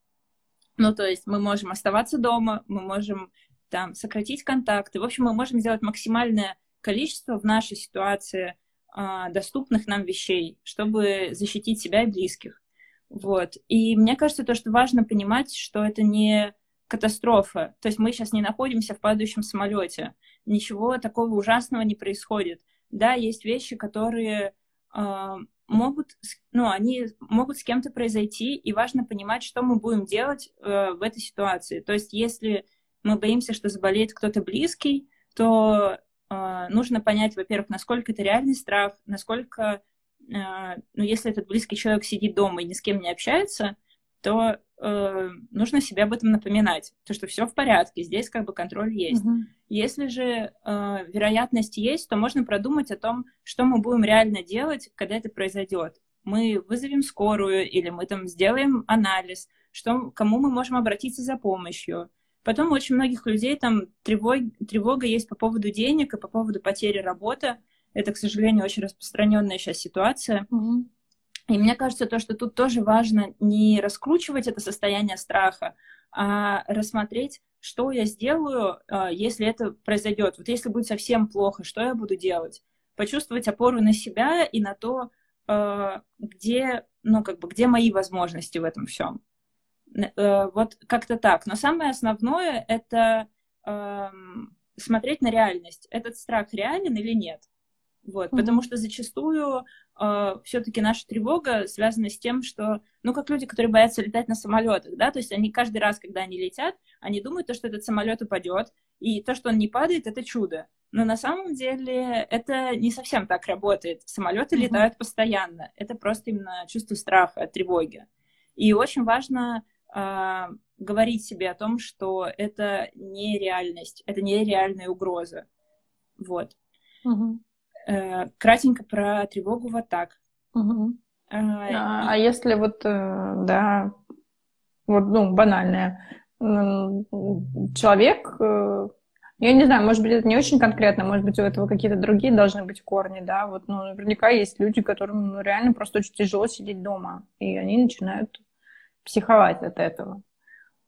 Ну, то есть мы можем оставаться дома, мы можем там сократить контакты. В общем, мы можем сделать максимальное количество в нашей ситуации а, доступных нам вещей, чтобы защитить себя и близких. Вот. И мне кажется, то, что важно понимать, что это не катастрофа. То есть мы сейчас не находимся в падающем самолете. Ничего такого ужасного не происходит. Да, есть вещи, которые э, могут, ну, они могут с кем-то произойти, и важно понимать, что мы будем делать э, в этой ситуации. То есть если мы боимся, что заболеет кто-то близкий, то э, нужно понять, во-первых, насколько это реальный страх, насколько, э, ну, если этот близкий человек сидит дома и ни с кем не общается, то э, нужно себе об этом напоминать, то что все в порядке, здесь как бы контроль есть. Угу. Если же э, вероятность есть, то можно продумать о том, что мы будем реально делать, когда это произойдет. Мы вызовем скорую или мы там сделаем анализ, что, кому мы можем обратиться за помощью. Потом у очень многих людей там тревог, тревога есть по поводу денег и по поводу потери работы. Это, к сожалению, очень распространенная сейчас ситуация. Угу. И мне кажется, то, что тут тоже важно не раскручивать это состояние страха, а рассмотреть, что я сделаю, а, если это произойдет. Вот если будет совсем плохо, что я буду делать? Почувствовать опору на себя и на то, а, где, ну, как бы, где мои возможности в этом всем. Э, вот как-то так. Но самое основное — это смотреть на реальность. Этот страх реален или нет? Вот, mm-hmm. потому что зачастую э, все-таки наша тревога связана с тем, что, ну, как люди, которые боятся летать на самолетах, да, то есть они каждый раз, когда они летят, они думают, то, что этот самолет упадет, и то, что он не падает, это чудо. Но на самом деле это не совсем так работает. Самолеты mm-hmm. летают постоянно. Это просто именно чувство страха, тревоги. И очень важно э, говорить себе о том, что это не реальность, это не реальная угроза. Вот. Угу. Э, кратенько про тревогу вот так. Угу. Э, а, а если вот, э, да, вот, ну, банальное, человек, э, я не знаю, может быть, это не очень конкретно, может быть, у этого какие-то другие должны быть корни, да, вот, ну, наверняка есть люди, которым ну, реально просто очень тяжело сидеть дома, и они начинают психовать от этого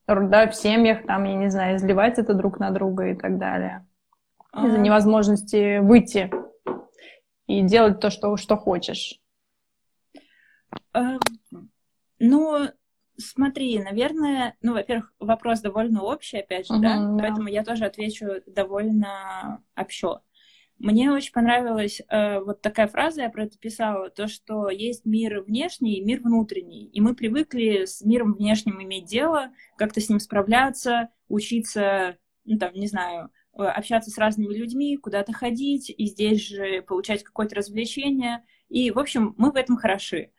да, в семьях, там, я не знаю, изливать это друг на друга и так далее. Из-за а. невозможности выйти и делать то, что, что хочешь. А, ну, смотри, наверное, ну, во-первых, вопрос довольно общий, опять же, uh-huh, да? да, поэтому я тоже отвечу довольно общо. Мне очень понравилась э, вот такая фраза, я про это писала, то, что есть мир внешний и мир внутренний. И мы привыкли с миром внешним иметь дело, как-то с ним справляться, учиться, ну, там, не знаю, общаться с разными людьми, куда-то ходить, и здесь же получать какое-то развлечение. И, в общем, мы в этом хороши.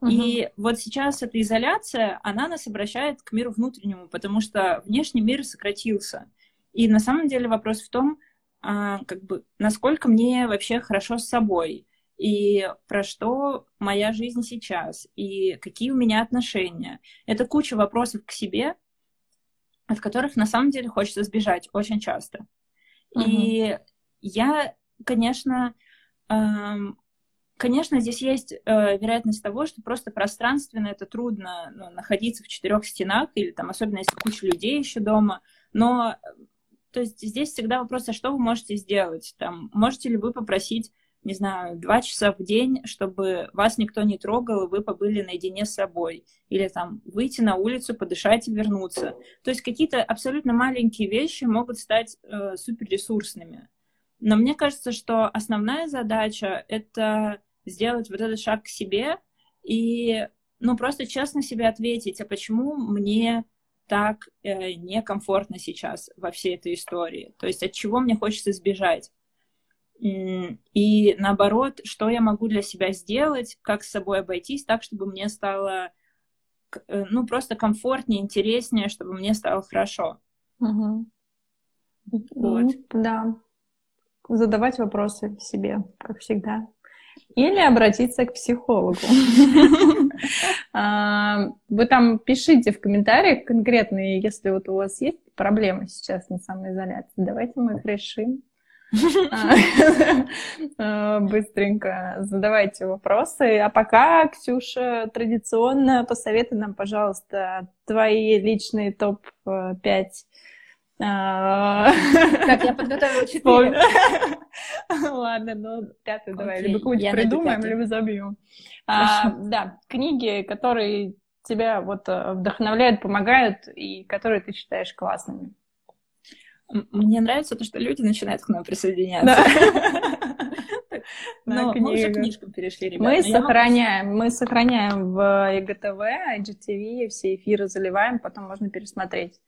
Uh-huh. И вот сейчас эта изоляция, она нас обращает к миру внутреннему, потому что внешний мир сократился. И на самом деле вопрос в том, а, как бы, насколько мне вообще хорошо с собой, и про что моя жизнь сейчас, и какие у меня отношения. Это куча вопросов к себе, от которых на самом деле хочется сбежать очень часто. И я, конечно, эм, конечно, здесь есть э, вероятность того, что просто пространственно это трудно ну, находиться в четырех стенах, или там, особенно если куча людей еще дома, но то есть здесь всегда вопрос, а что вы можете сделать? Там, можете ли вы попросить, не знаю, два часа в день, чтобы вас никто не трогал, и вы побыли наедине с собой? Или там выйти на улицу, подышать и вернуться? То есть какие-то абсолютно маленькие вещи могут стать э, суперресурсными. Но мне кажется, что основная задача — это сделать вот этот шаг к себе и, ну, просто честно себе ответить, а почему мне так э, некомфортно сейчас во всей этой истории. То есть от чего мне хочется избежать. И наоборот, что я могу для себя сделать, как с собой обойтись так, чтобы мне стало э, ну, просто комфортнее, интереснее, чтобы мне стало хорошо. Угу. Вот. Да. Задавать вопросы себе, как всегда. Или обратиться к психологу. <laughs> А, вы там пишите в комментариях конкретные, если вот у вас есть проблемы сейчас на самоизоляции, давайте мы их решим. <laughs> А, быстренько задавайте вопросы. А пока, Ксюша, традиционно посоветуй нам, пожалуйста, твои личные топ-5 а, <laughs> так, я подготовила четыре. <laughs> Ладно, ну пятый давай. Либо какую-нибудь придумаем, либо забьем. А, да, книги, которые тебя вот э, вдохновляют, помогают и которые ты считаешь классными. Мне нравится то, что люди начинают к нам присоединяться. <laughs> Но мы уже к книжкам перешли, ребята. Мы сохраняем, мы сохраняем в IGTV, IGTV, все эфиры заливаем, потом можно пересмотреть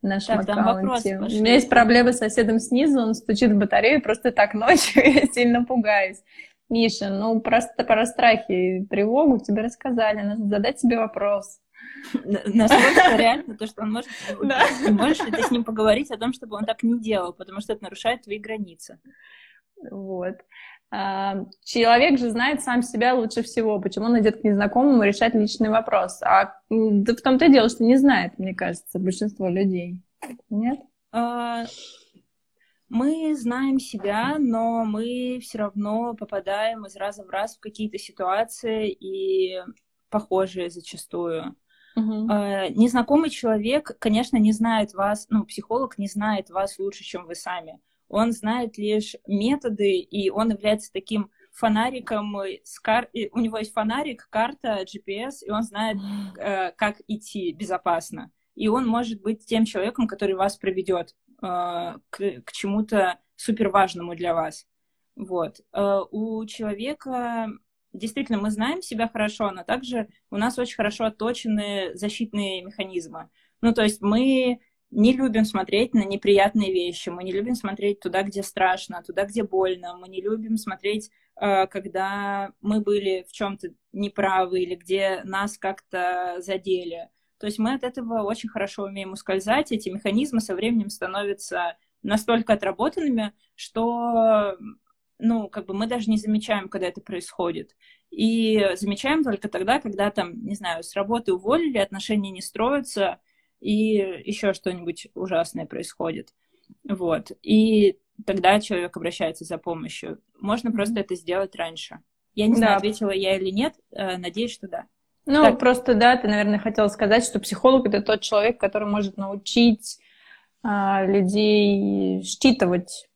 в нашем так, аккаунте. У меня есть проблемы с соседом снизу, он стучит в батарею просто так ночью, <laughs> я сильно пугаюсь. Миша, ну просто про страхи и тревогу тебе рассказали, надо задать себе вопрос. Насколько реально то, что он может... Можешь ли ты с ним поговорить о том, чтобы он так не делал, потому что это нарушает твои границы? Вот. А, человек же знает сам себя лучше всего. Почему он идет к незнакомому решать личный вопрос? А да в том-то и дело, что не знает, мне кажется, большинство людей. Нет? А, мы знаем себя, но мы все равно попадаем из раза в раз в какие-то ситуации и похожие зачастую. Uh-huh. Незнакомый человек, конечно, не знает вас, ну, психолог не знает вас лучше, чем вы сами он знает лишь методы, и он является таким фонариком, с кар... у него есть фонарик, карта, GPS, и он знает, э, как идти безопасно. И он может быть тем человеком, который вас проведет к, к чему-то суперважному для вас. Вот. У человека действительно мы знаем себя хорошо, но также у нас очень хорошо отточены защитные механизмы. Ну, то есть мы не любим смотреть на неприятные вещи, мы не любим смотреть туда, где страшно, туда, где больно, мы не любим смотреть, э, когда мы были в чем-то неправы или где нас как-то задели. То есть мы от этого очень хорошо умеем ускользать, эти механизмы со временем становятся настолько отработанными, что ну, как бы мы даже не замечаем, когда это происходит. И замечаем только тогда, когда там, не знаю, с работы уволили, отношения не строятся, и еще что-нибудь ужасное происходит. Вот. И тогда человек обращается за помощью. Можно просто это сделать раньше. Я не знаю, да. ответила я или нет, э, надеюсь, что да. Ну, так. просто, да, ты, наверное, хотела сказать, что психолог это тот человек, который может научить а, людей считывать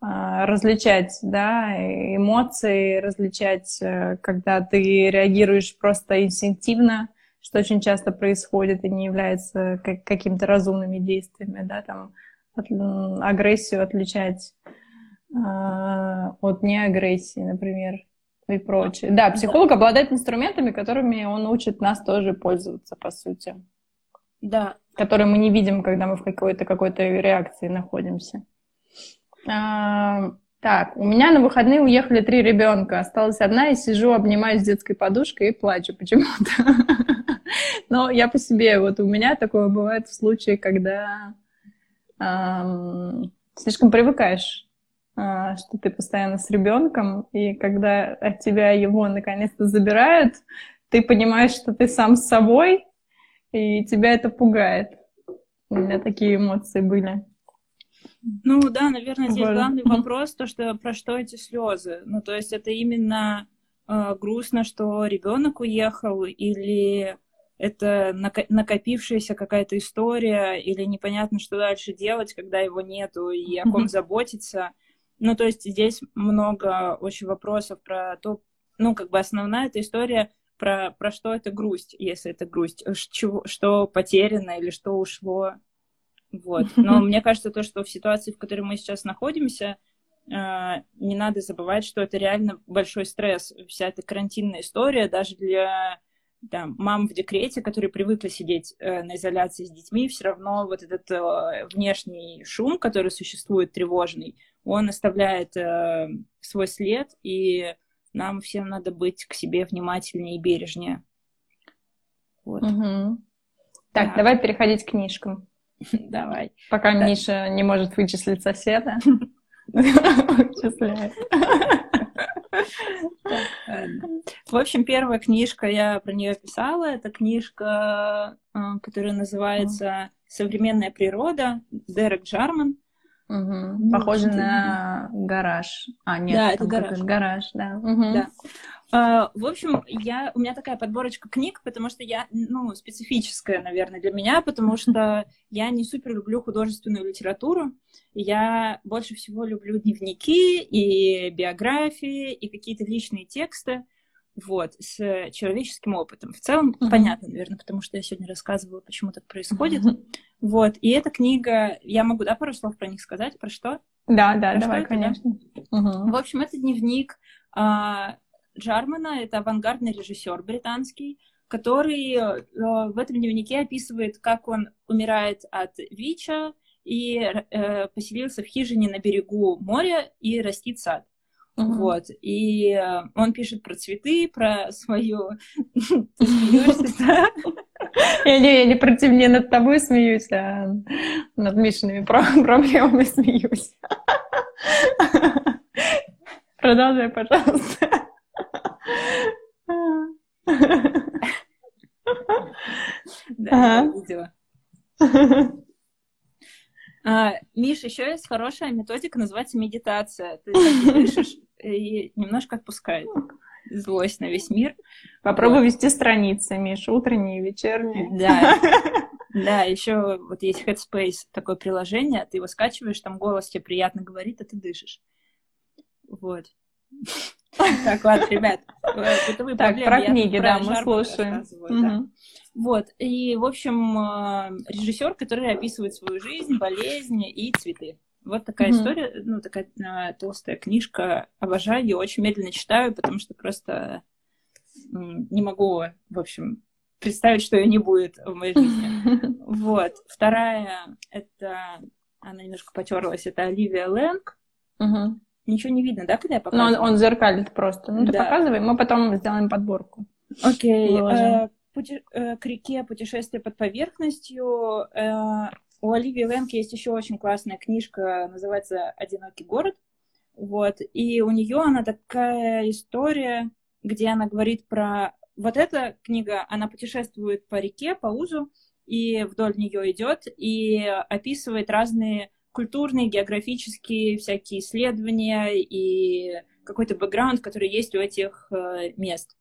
различать, да, эмоции, различать, э, когда ты реагируешь просто инстинктивно, что очень часто происходит и не является какими-то разумными действиями, да, там агрессию отличать э, от неагрессии, например, и прочее. Да, психолог обладает инструментами, которыми он учит нас тоже пользоваться, по сути. Да. Которые мы не видим, когда мы в какой-то какой-то реакции находимся. А, так, у меня на выходные уехали три ребенка. Осталась одна, и сижу, обнимаюсь с детской подушкой и плачу почему-то. <laughs> Но я по себе, вот у меня такое бывает в случае, когда слишком привыкаешь, э, что ты постоянно с ребенком, и когда от тебя его наконец-то забирают, ты понимаешь, что ты сам с собой, и тебя это пугает. У меня такие эмоции были. Ну да, наверное, здесь главный вопрос, то, что про что эти слезы. Ну, то есть это именно э, грустно, что ребенок уехал, или это накопившаяся какая-то история, или непонятно, что дальше делать, когда его нету, и о ком заботиться. Ну, то есть здесь много очень вопросов про то, ну, как бы основная эта история про, про что это грусть, если это грусть, что, что потеряно или что ушло. Вот. Но мне кажется, то, что в ситуации, в которой мы сейчас находимся, э, не надо забывать, что это реально большой стресс. Вся эта карантинная история даже для там, мам в декрете, которые привыкли сидеть э, на изоляции с детьми, все равно вот этот э, внешний шум, который существует тревожный, он оставляет э, свой след, и нам всем надо быть к себе внимательнее и бережнее. Вот. Угу. Так, да. давай переходить к книжкам. Давай. Пока да. Миша не может вычислить соседа. Вычисляет. В общем, первая книжка, я про нее писала, это книжка, э, которая называется «Современная природа» Дерек Джарман. Угу. Похоже на гараж. А, нет, да, это гараж. гараж, да. Угу. да. Uh, в общем, я, у меня такая подборочка книг, потому что я, ну, специфическая, наверное, для меня, потому что я не супер люблю художественную литературу. Я больше всего люблю дневники и биографии, и какие-то личные тексты, вот, с человеческим опытом. В целом, uh-huh. понятно, наверное, потому что я сегодня рассказывала, почему так происходит. Uh-huh. Вот, и эта книга, я могу, да, пару слов про них сказать, про что? Да, да, про давай, конечно. Да? Uh-huh. В общем, это дневник а, Джармана, это авангардный режиссер британский, который э, в этом дневнике описывает, как он умирает от ВИЧа и э, поселился в хижине на берегу моря и растит сад. Uh-huh. Вот. И э, он пишет про цветы, про свою... <laughs> Я не, я не против, не над тобой смеюсь, а над Мишиными проблемами смеюсь. Продолжай, пожалуйста. Да, видела. А, Миш, еще есть хорошая методика, называется медитация. Ты дышишь <laughs> и немножко отпускает злость на весь мир. Попробуй вот. вести страницы, Миш, утренние, вечерние. Да. <laughs> Да, еще вот есть Headspace, такое приложение, ты его скачиваешь, там голос тебе приятно говорит, а ты дышишь. Вот. Так, ладно, ребят, бытовые так, проблемы. про книги, да, мы слушаем. Вот, и, в общем, э, режиссер, который описывает свою жизнь, болезни и цветы. Вот такая mm-hmm. история, ну, такая э, толстая книжка. Обожаю ее, очень медленно читаю, потому что просто не могу, в общем, представить, что ее не будет в моей жизни. <laughs> Вот. Вторая, это, она немножко потерлась, это Оливия Лэнг. Ничего не видно, да, когда я показываю? Ну, он, он зеркалит просто. Ну, ты показывай, мы потом сделаем подборку. Окей. Э, э, к реке «Путешествие под поверхностью». Э, у Оливии Лэнг есть еще очень классная книжка, называется «Одинокий город». Вот. И у нее она такая история, где она говорит про... Вот эта книга, она путешествует по реке, по Узу, и вдоль нее идет, и описывает разные культурные, географические всякие исследования и какой-то бэкграунд, который есть у эть э, мест.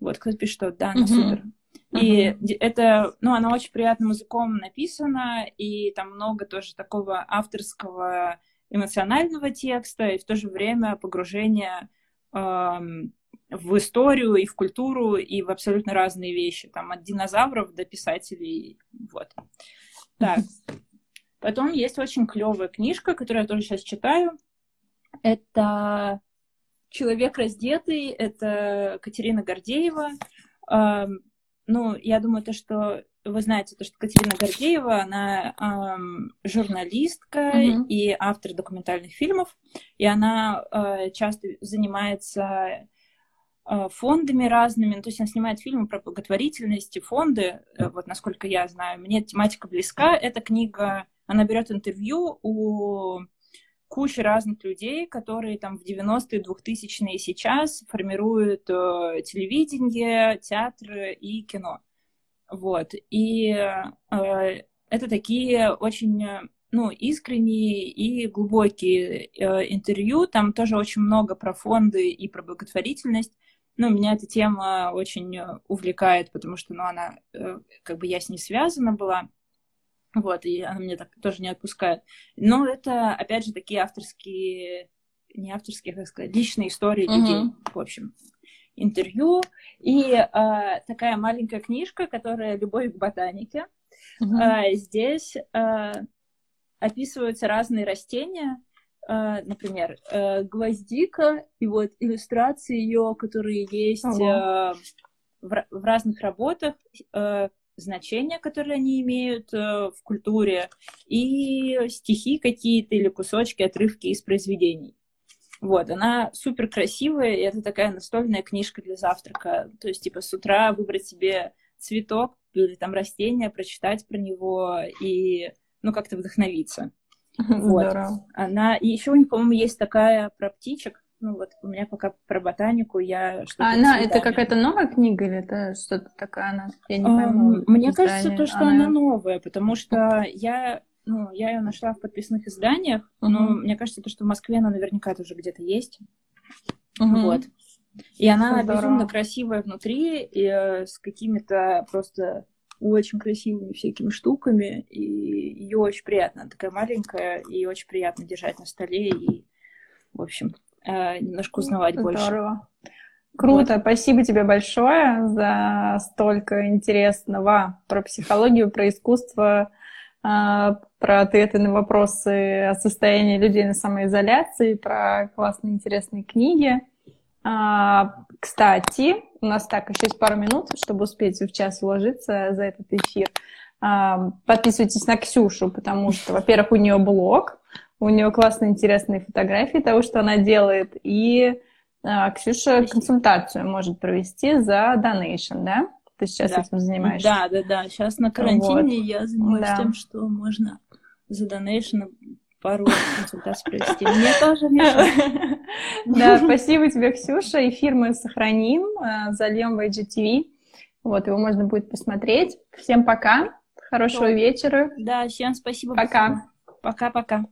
Вот, кто-то пишет, что да, она mm-hmm. супер. И uh-huh. это, ну, она очень приятным языком написана, и там много тоже такого авторского эмоционального текста, и в то же время погружение эм, в историю и в культуру, и в абсолютно разные вещи, там, от динозавров до писателей, вот. Так. <laughs> Потом есть очень клевая книжка, которую я тоже сейчас читаю. Это «Человек раздетый», это Катерина Гордеева. Ну, я думаю, то, что вы знаете, то, что Катерина Гордеева, она эм, журналистка mm-hmm. и автор документальных фильмов, и она э, часто занимается Э, фондами разными. Ну, то есть она снимает фильмы про благотворительность и фонды. Э, вот насколько я знаю, мне тематика близка. Эта книга, она берет интервью у кучи разных людей, которые там в 90-е, 2000-е и сейчас формируют э, телевидение, театры и кино. Вот. И э, это такие очень ну, искренние и глубокие э, интервью. Там тоже очень много про фонды и про благотворительность ну, меня эта тема очень э, увлекает, потому что, ну, она, э, как бы я с ней связана была, вот, и она меня так тоже не отпускает. Но это, опять же, такие авторские, не авторские, как сказать, личные истории uh-huh. людей, в общем, интервью. И э, такая маленькая книжка, которая «Любовь к ботанике». Uh-huh. Э, здесь э, описываются разные растения, Uh, например, uh, гвоздика и вот иллюстрации ее, которые есть uh, в, в разных работах, значения, которые они имеют в культуре, и стихи какие-то или кусочки, отрывки из произведений. Вот, она супер красивая, и это такая настольная книжка для завтрака. То есть, типа, с утра выбрать себе цветок или там растение, прочитать про него и, ну, как-то вдохновиться. <laughs> Вот. Здорово. Она... И еще у них, по-моему, есть такая про птичек. Ну вот у меня пока про ботанику я что-то... А она, это какая-то новая книга или это что-то такая она? Я не пойму. Мне кажется, то, что она... она новая, потому что я ну, я ее нашла в подписанных изданиях, uh-huh. но мне кажется, то, что в Москве она наверняка тоже где-то есть. Uh-huh. Вот. И она Здорово. безумно красивая внутри, и э, с какими-то просто очень красивыми всякими штуками, и ее очень приятно. Она такая маленькая, и очень приятно держать на столе, и, в общем, немножко узнавать Здорово. больше. Здорово. Круто, вот. спасибо тебе большое за столько интересного про психологию, про искусство, а, про ответы на вопросы о состоянии людей на самоизоляции, про классные интересные книги. А, кстати, у нас так, еще есть пару минут, чтобы успеть в час уложиться за этот эфир. А, подписывайтесь на Ксюшу, потому что, во-первых, у нее блог, у нее классные, интересные фотографии того, что она делает, и а, Ксюша консультацию может провести за донейшн, да? Ты сейчас да. этим занимаешься? Да, да, да. Сейчас на карантине вот. я занимаюсь да. тем, что можно за донейшн пару консультаций провести. Мне тоже <laughs> Да, спасибо тебе, Ксюша. Эфир мы сохраним, э, зальем в IGTV. Вот, его можно будет посмотреть. Всем пока. Хорошего вечера. Да, всем спасибо. Пока. Пока-пока.